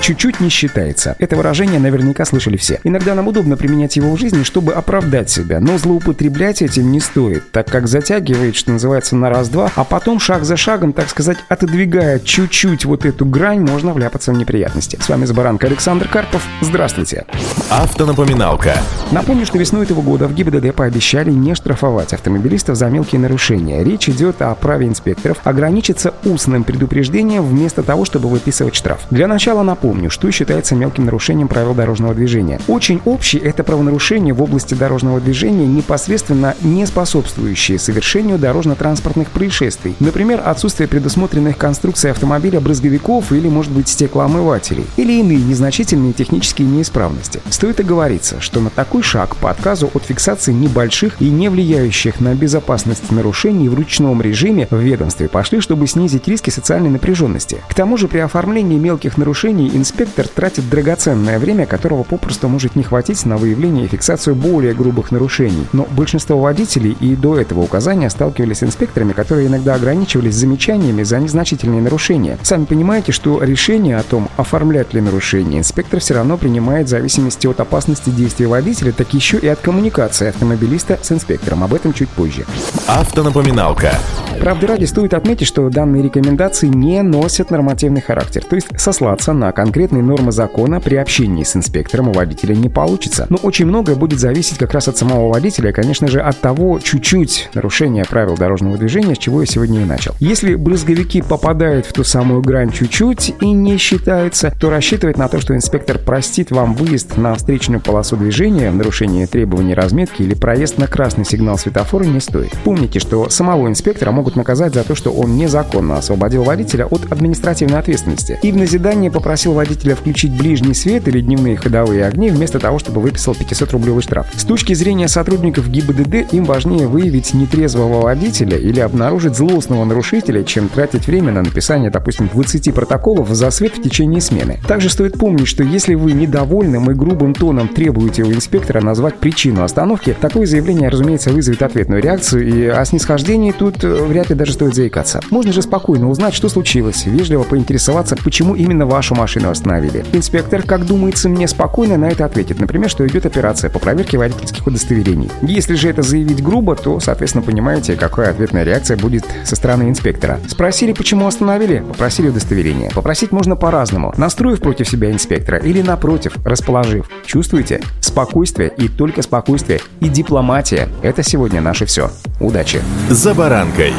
чуть-чуть не считается. Это выражение наверняка слышали все. Иногда нам удобно применять его в жизни, чтобы оправдать себя, но злоупотреблять этим не стоит, так как затягивает, что называется, на раз-два, а потом шаг за шагом, так сказать, отодвигая чуть-чуть вот эту грань, можно вляпаться в неприятности. С вами Забаранка Александр Карпов. Здравствуйте. Автонапоминалка. Напомню, что весной этого года в ГИБДД пообещали не штрафовать автомобилистов за мелкие нарушения. Речь идет о праве инспекторов ограничиться устным предупреждением вместо того, чтобы выписывать штраф. Для начала напомню, что считается мелким нарушением правил дорожного движения. Очень общий это правонарушение в области дорожного движения, непосредственно не способствующие совершению дорожно-транспортных происшествий. Например, отсутствие предусмотренных конструкций автомобиля брызговиков или, может быть, стеклоомывателей. Или иные незначительные технические неисправности. Стоит оговориться, что на такой шаг по отказу от фиксации небольших и не влияющих на безопасность нарушений в ручном режиме в ведомстве пошли, чтобы снизить риски социальной напряженности. К тому же при оформлении мелких нарушений инспектор тратит драгоценное время, которого попросту может не хватить на выявление и фиксацию более грубых нарушений. Но большинство водителей и до этого указания сталкивались с инспекторами, которые иногда ограничивались замечаниями за незначительные нарушения. Сами понимаете, что решение о том, оформлять ли нарушение, инспектор все равно принимает в зависимости от опасности действия водителя, так еще и от коммуникации автомобилиста с инспектором. Об этом чуть позже. Автонапоминалка. Правда ради стоит отметить, что данные рекомендации не носят нормативный характер, то есть сослаться на конкретные нормы закона при общении с инспектором у водителя не получится. Но очень многое будет зависеть как раз от самого водителя, конечно же, от того чуть-чуть нарушения правил дорожного движения, с чего я сегодня и начал. Если брызговики попадают в ту самую грань чуть-чуть и не считаются, то рассчитывать на то, что инспектор простит вам выезд на встречную полосу движения в нарушении требований разметки или проезд на красный сигнал светофора не стоит. Помните, что самого инспектора могут наказать за то, что он незаконно освободил водителя от административной ответственности. И в назидание попросил водителя включить ближний свет или дневные ходовые огни, вместо того, чтобы выписал 500-рублевый штраф. С точки зрения сотрудников ГИБДД, им важнее выявить нетрезвого водителя или обнаружить злостного нарушителя, чем тратить время на написание, допустим, 20 протоколов за свет в течение смены. Также стоит помнить, что если вы недовольным и грубым тоном требуете у инспектора назвать причину остановки, такое заявление, разумеется, вызовет ответную реакцию, и о снисхождении тут э, вряд ли даже стоит заикаться. Можно же спокойно узнать, что случилось, вежливо поинтересоваться, почему именно вашу машину остановили. Инспектор, как думается мне, спокойно на это ответит. Например, что идет операция по проверке водительских удостоверений. Если же это заявить грубо, то, соответственно, понимаете, какая ответная реакция будет со стороны инспектора. Спросили, почему остановили, попросили удостоверение. Попросить можно по-разному. Настроив против себя инспектора или напротив, расположив. Чувствуете? Спокойствие и только спокойствие. И дипломатия. Это сегодня наше все. Удачи! За баранкой.